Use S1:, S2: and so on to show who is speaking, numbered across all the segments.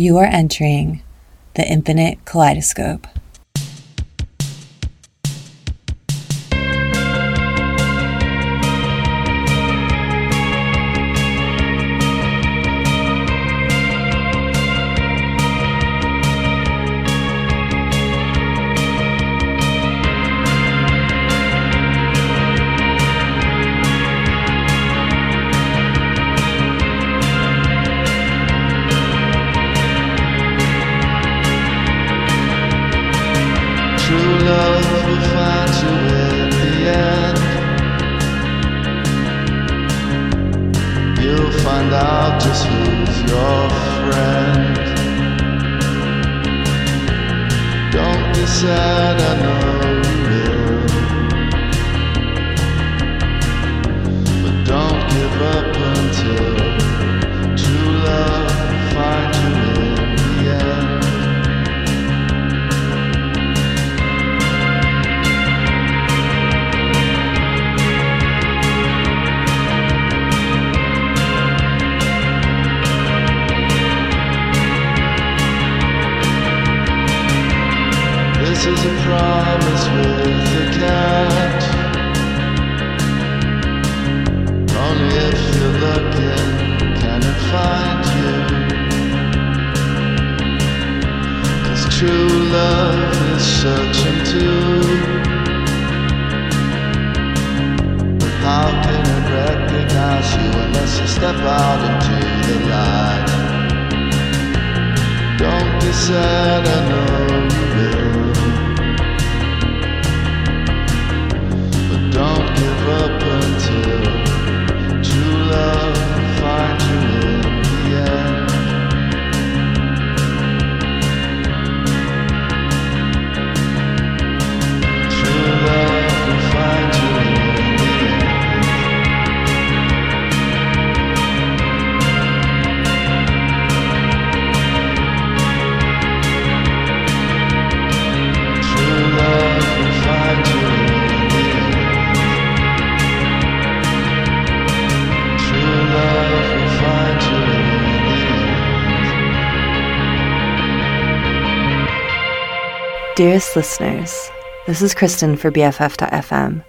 S1: You are entering the infinite kaleidoscope. Dearest listeners, this is Kristen for BFF.fm.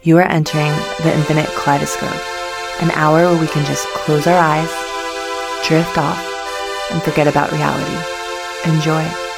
S1: You are entering the infinite kaleidoscope, an hour where we can just close our eyes, drift off, and forget about reality. Enjoy.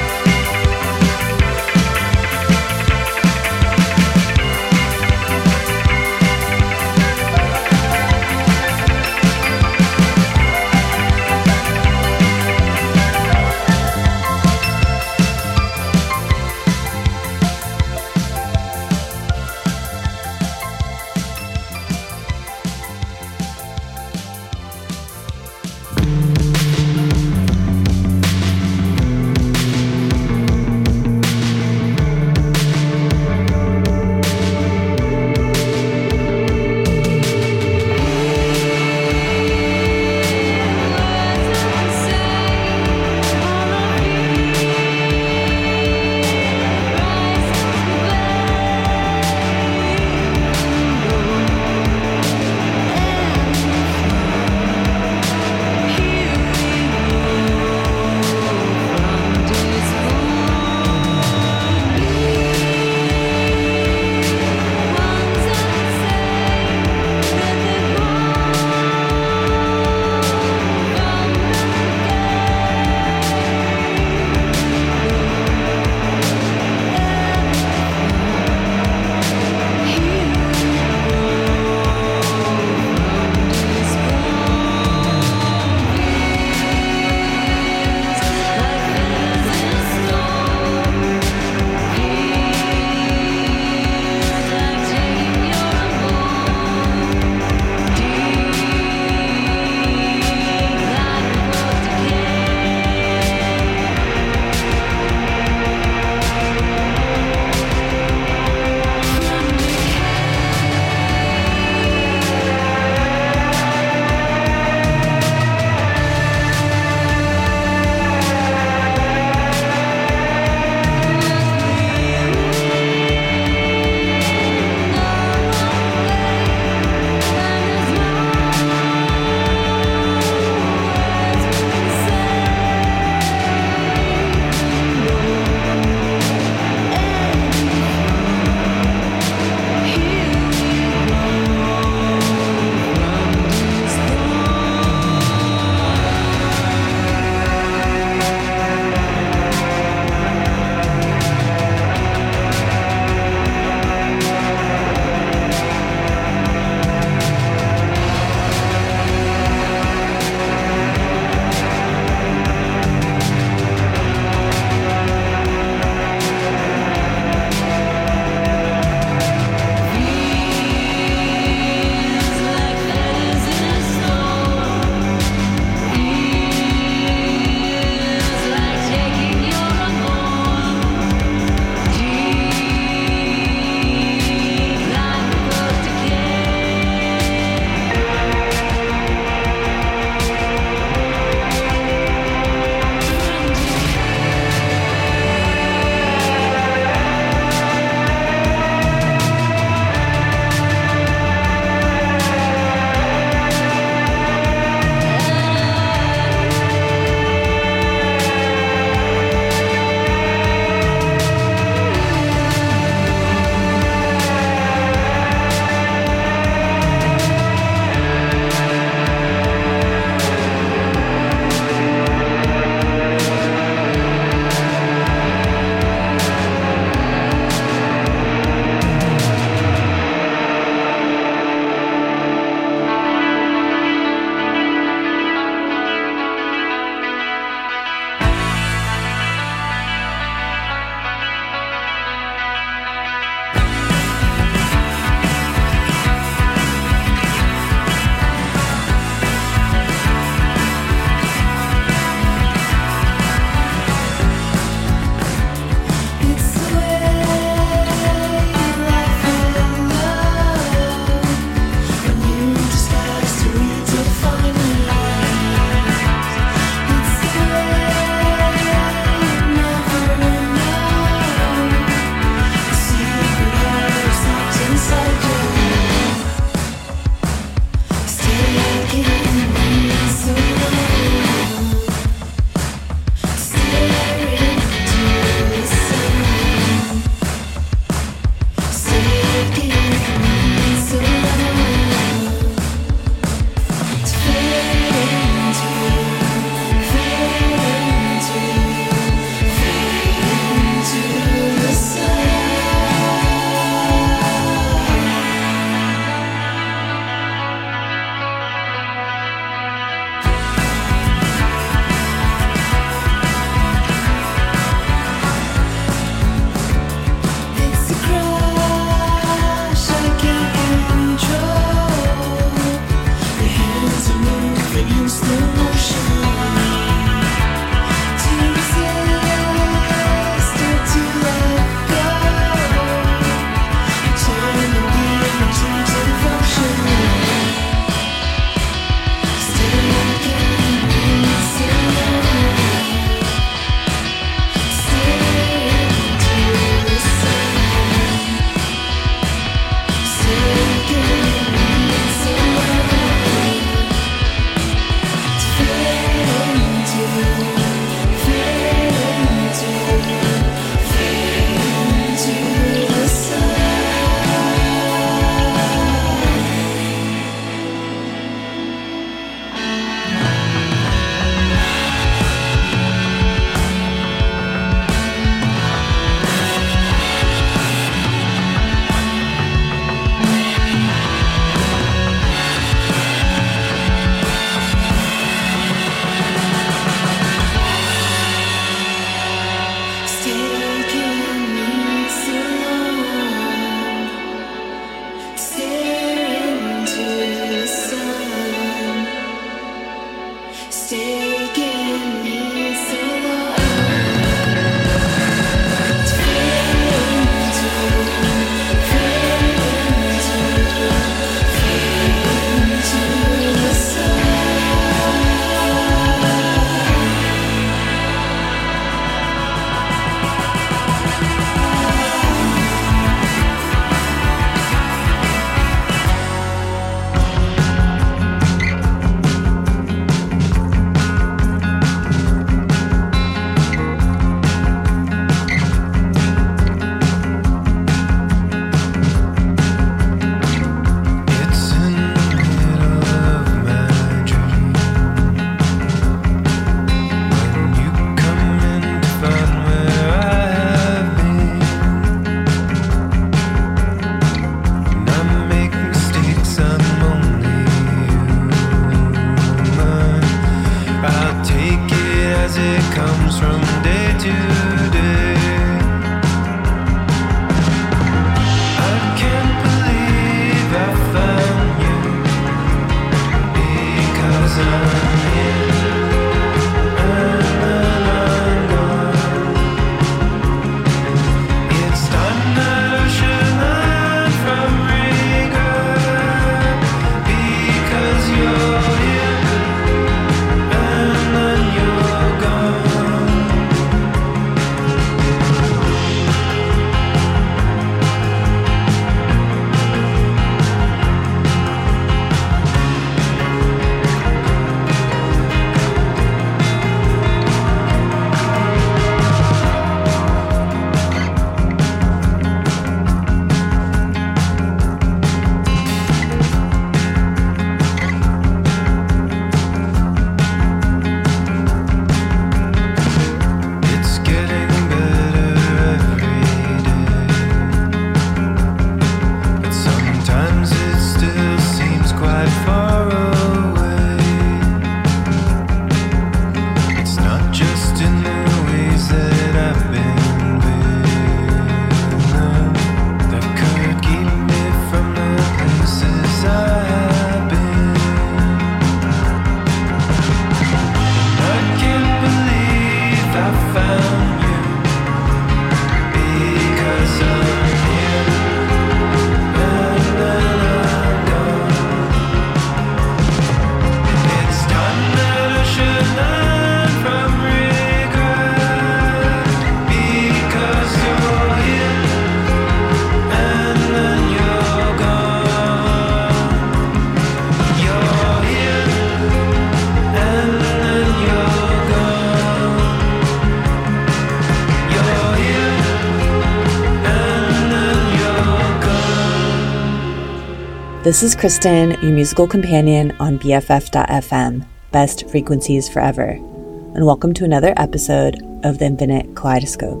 S2: This is Kristen, your musical companion on BFF.fm, Best Frequencies Forever, and welcome to another episode of the Infinite Kaleidoscope.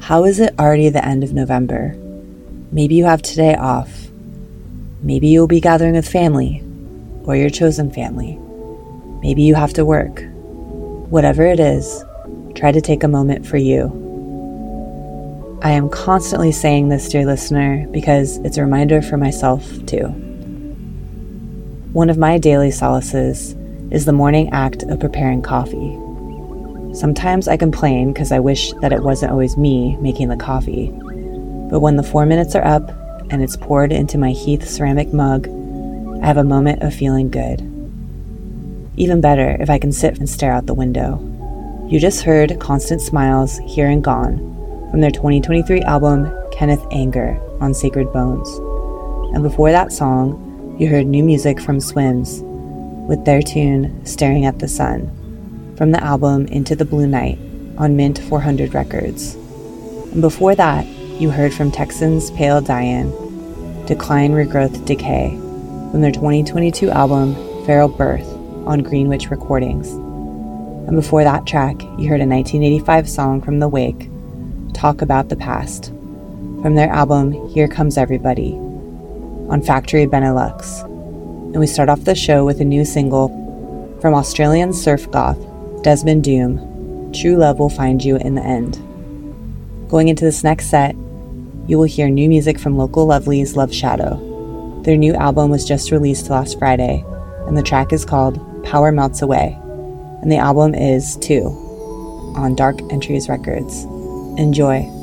S2: How is it already the end of November? Maybe you have today off. Maybe you'll be gathering with family or your chosen family. Maybe you have to work. Whatever it is, try to take a moment for you. I am constantly saying this, dear listener, because it's a reminder for myself too. One of my daily solaces is the morning act of preparing coffee. Sometimes I complain because I wish that it wasn't always me making the coffee. But when the four minutes are up and it's poured into my Heath ceramic mug, I have a moment of feeling good. Even better if I can sit and stare out the window. You just heard Constant Smiles Here and Gone from their 2023 album Kenneth Anger on Sacred Bones. And before that song, you heard new music from SWiiMS with their tune Staring at the Sun from the album Into the Blue Night on Mint 400 Records. And before that, you heard from Texans Pale Dian Decline, Regrowth, Decay from their 2022 album Feral Birth on Green Witch Recordings. And before that track, you heard a 1985 song from The Wake, Talk About the Past, from their album Here Comes Everybody on Factory Benelux. And we start off the show with a new single from Australian surf goth Desmond Doom True Love Will Find You in the End. Going into this next set, you will hear new music from local lovelies Loveshadow. Their new album was just released last Friday, and the track is called Power Melts Away, and the album is Two on Dark Entries Records. Enjoy.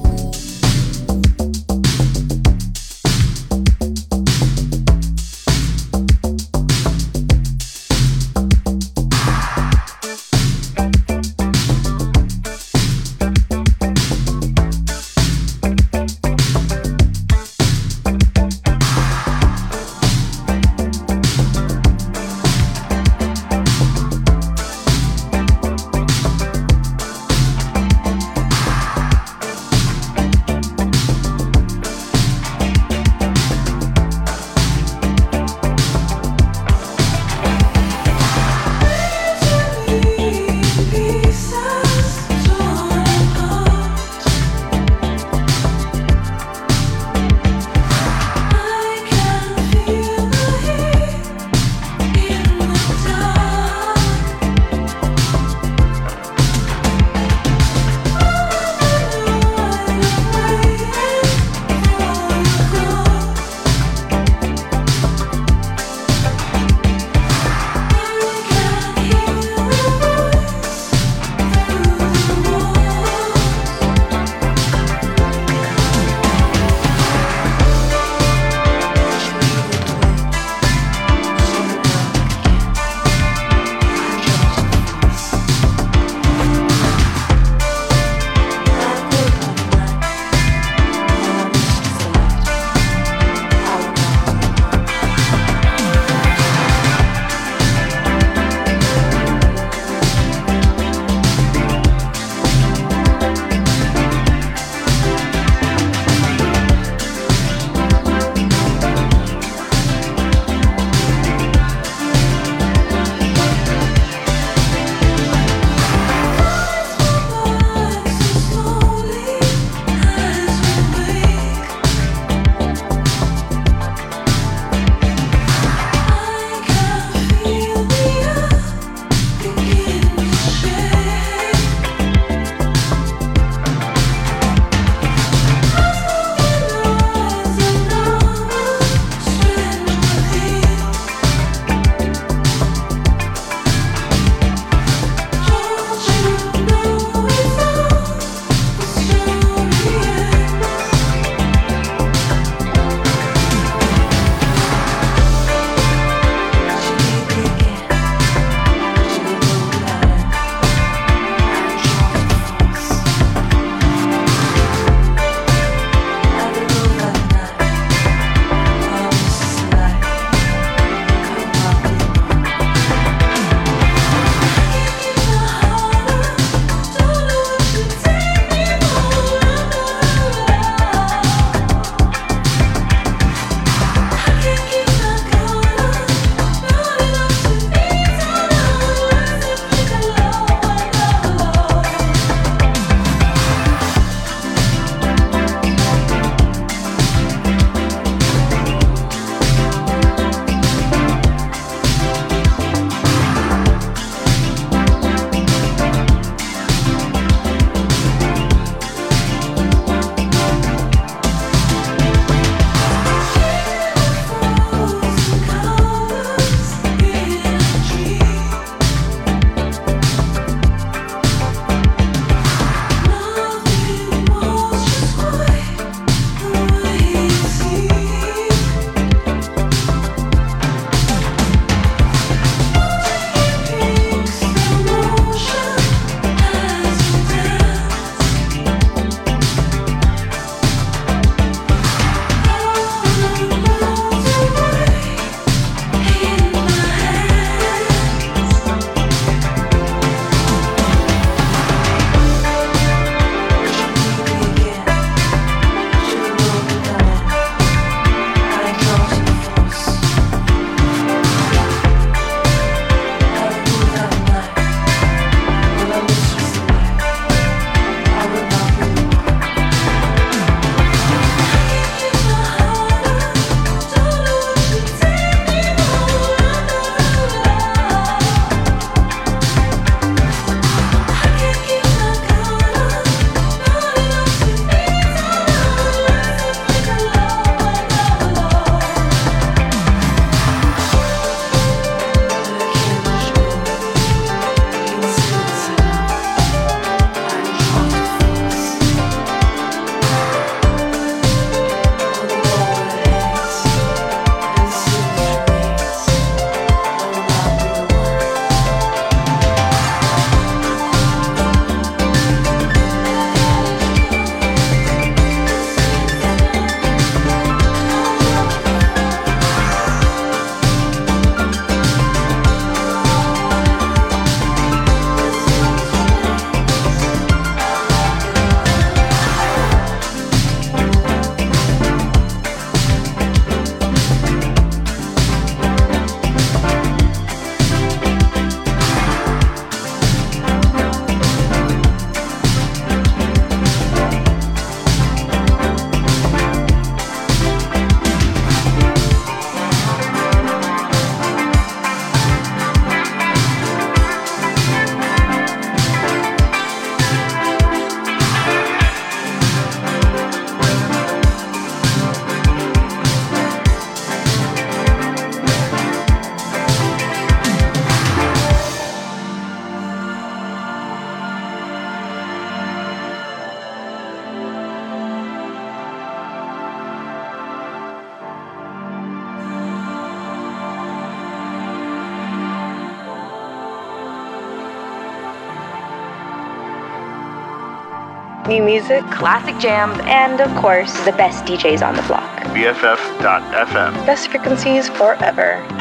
S3: Music, classic jams, and of course, the best DJs on the block.
S4: BFF.FM.
S3: Best frequencies forever.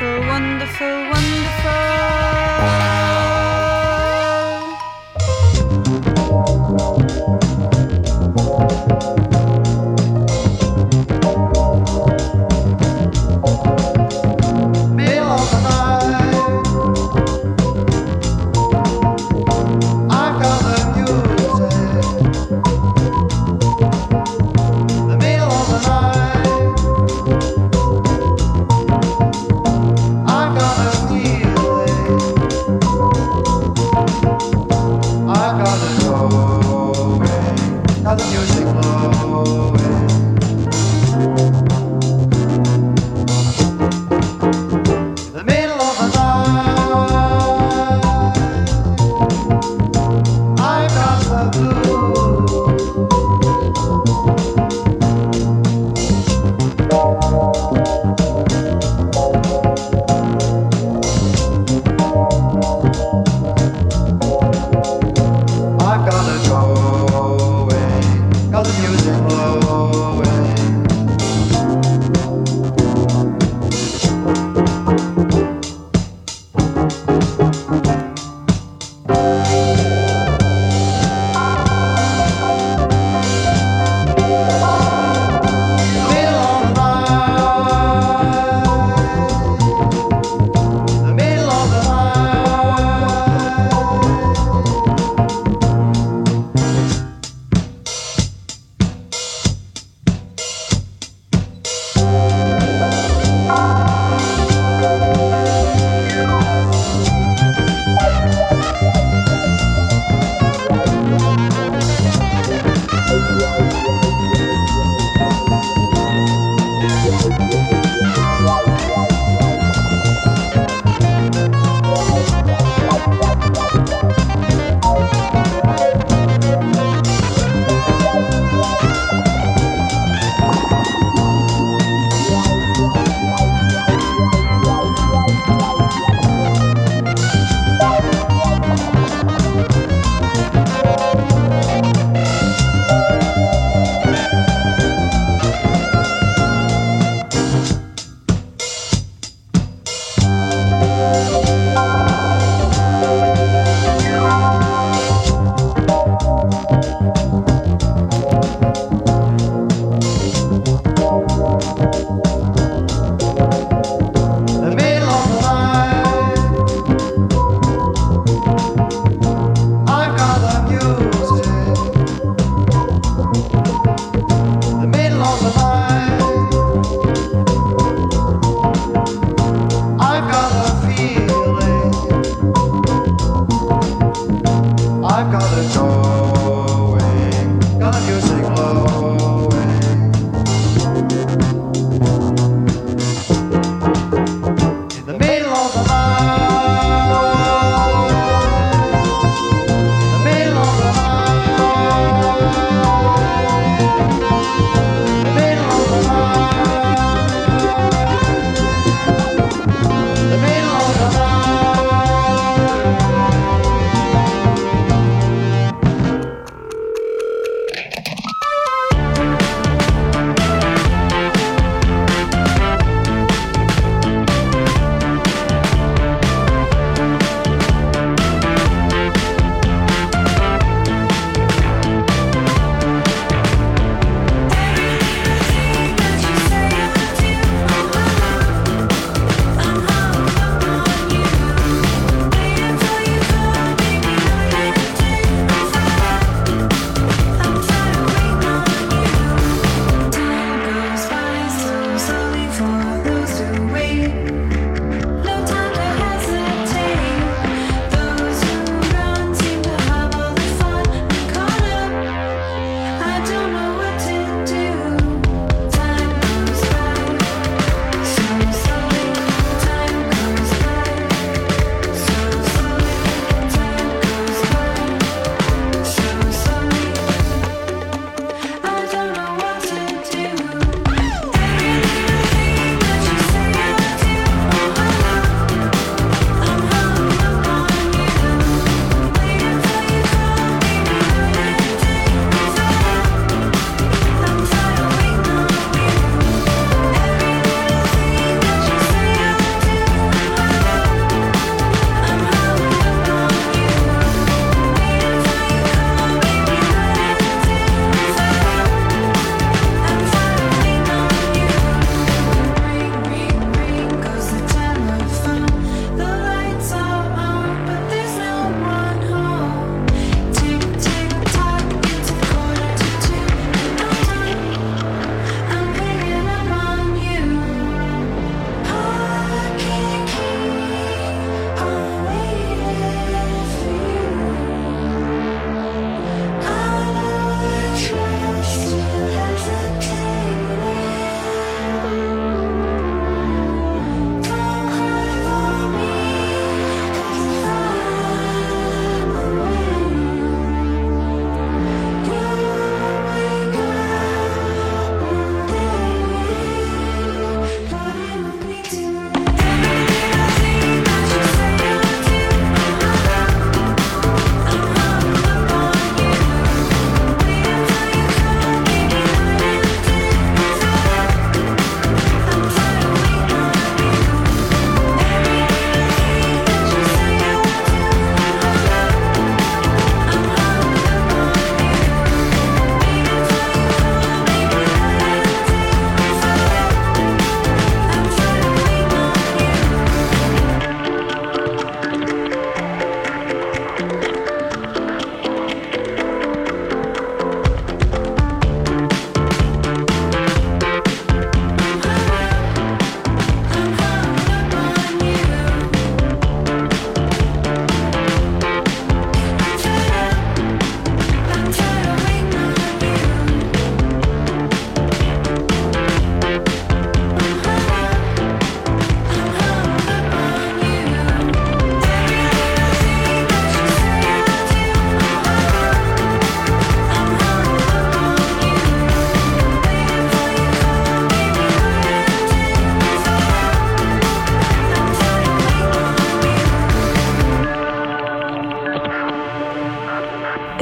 S3: wonderful, wonderful, wonderful.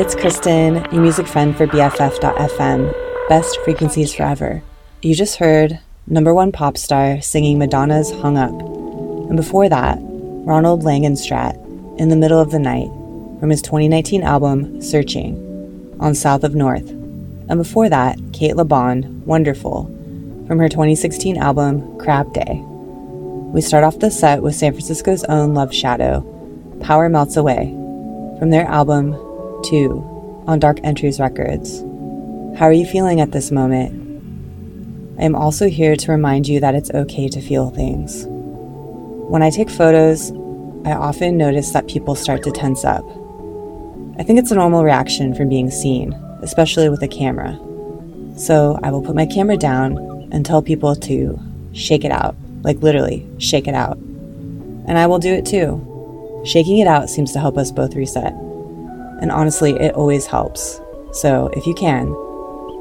S2: It's Kristen, your music friend for BFF.FM, best frequencies forever. You just heard number one pop star singing Madonna's Hung Up. And before that, Ronald Langestraat, In the Middle of the Night, from his 2019 album Searching, on South of North. And before that, Cate Le Bon, Wonderful, from her 2016 album Crab Day. We start off the set with San Francisco's own Loveshadow, Power Melts Away, from their album 2 on Dark Entries Records. How are you feeling at this moment? I am also here to remind you that it's okay to feel things. When I take photos, I often notice that people start to tense up. I think it's a normal reaction from being seen, especially with a camera. So I will put my camera down and tell people to shake it out, like literally, shake it out. And I will do it too. Shaking it out seems to help us both reset. And honestly, it always helps. So if you can,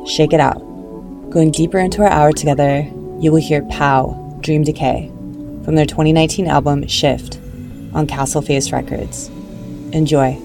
S2: shake it out. Going deeper into our hour together, you will hear Pow, Dream Decay, from their 2019 album Shift on Castle Face Records. Enjoy.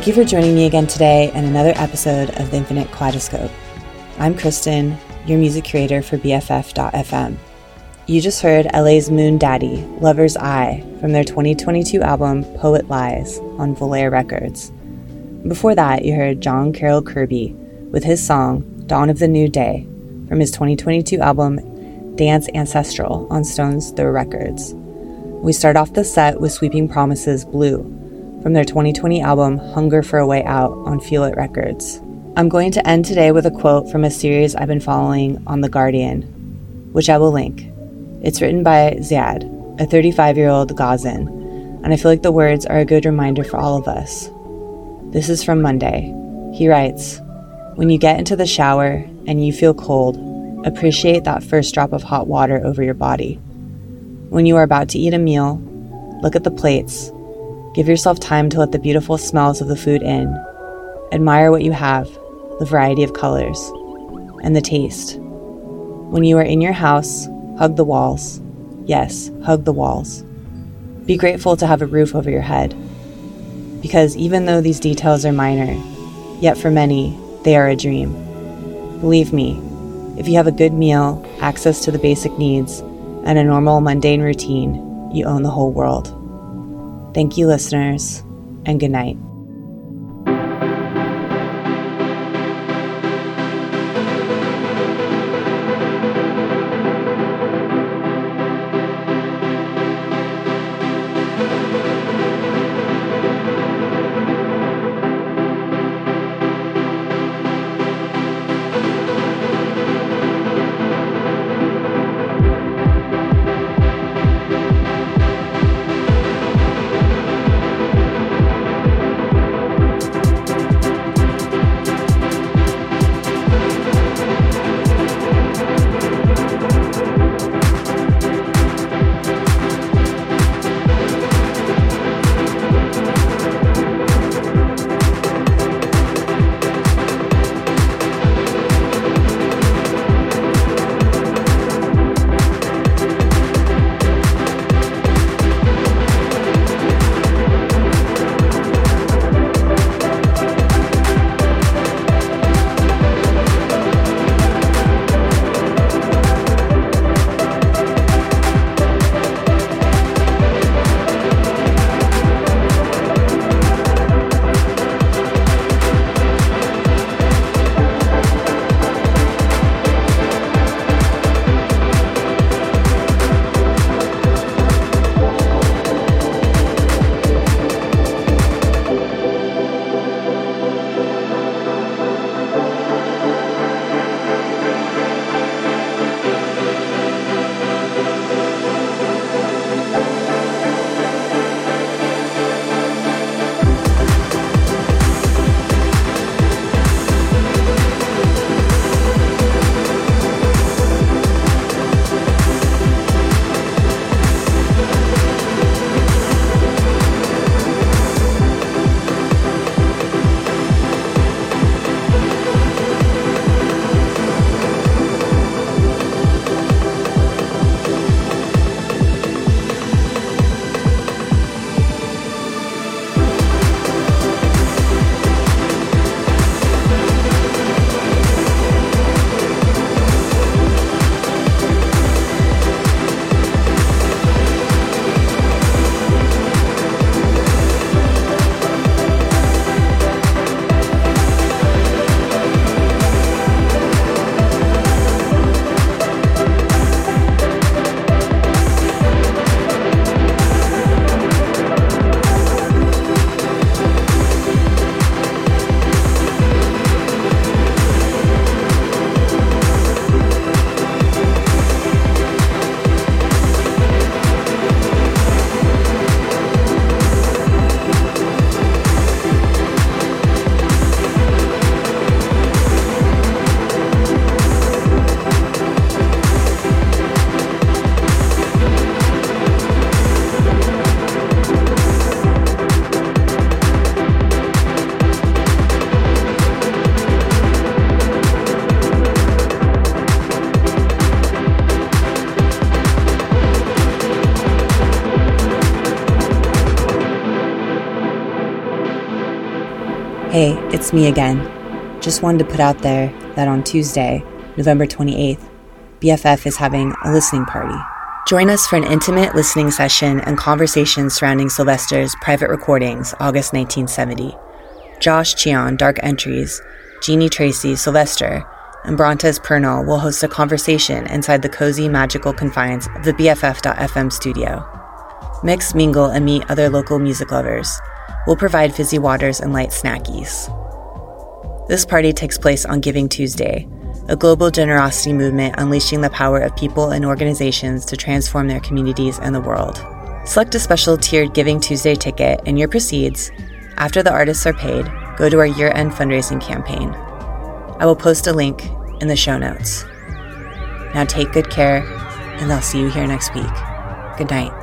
S2: Thank you for joining me again today in another episode of the Infinite Kaleidoscope. I'm Kristen, your music curator for BFF.fm. You just heard LA's Moon Daddy, Lover's Eye, from their 2022 album Poet Lies on Volair Records. Before that, you heard John Carroll Kirby with his song Dawn of the New Day from his 2022 album Dance Ancestral on Stones Throw Records. We start off the set with Sweeping Promises Blue from their 2020 album Hunger for a Way Out on Feel It Records. I'm going to end today with a quote from a series I've been following on The Guardian, which I will link. It's written by Ziad, a 35 year old Gazan, and I feel like the words are a good reminder for all of us. This is from Monday. He writes When you get into the shower and you feel cold, appreciate that first drop of hot water over your body. When you are about to eat a meal, look at the plates. Give yourself time to let the beautiful smells of the food in. Admire what you have, the variety of colors, and the taste. When you are in your house, hug the walls. Yes, hug the walls. Be grateful to have a roof over your head. Because even though these details are minor, yet for many, they are a dream. Believe me, if you have a good meal, access to the basic needs, and a normal mundane routine, you own the whole world. Thank you, listeners, and good night. It's me again. Just wanted to put out there that on Tuesday, November 28th, BFF is having a listening party. Join us for an intimate listening session and conversation surrounding Sylvester's private recordings, August 1970. Josh Cheon, Dark Entries, Jeanie Tracy, Sylvester, and Brontez Purnell will host a conversation inside the cozy, magical confines of the BFF.FM studio. Mix, mingle, and meet other local music lovers. We'll provide fizzy waters and light snackies. This party takes place on Giving Tuesday, a global generosity movement unleashing the power of people and organizations to transform their communities and the world. Select a special tiered Giving Tuesday ticket, and your proceeds, after the artists are paid, go to our year end fundraising campaign. I will post a link in the show notes. Now take good care, and I'll see you here next week. Good night.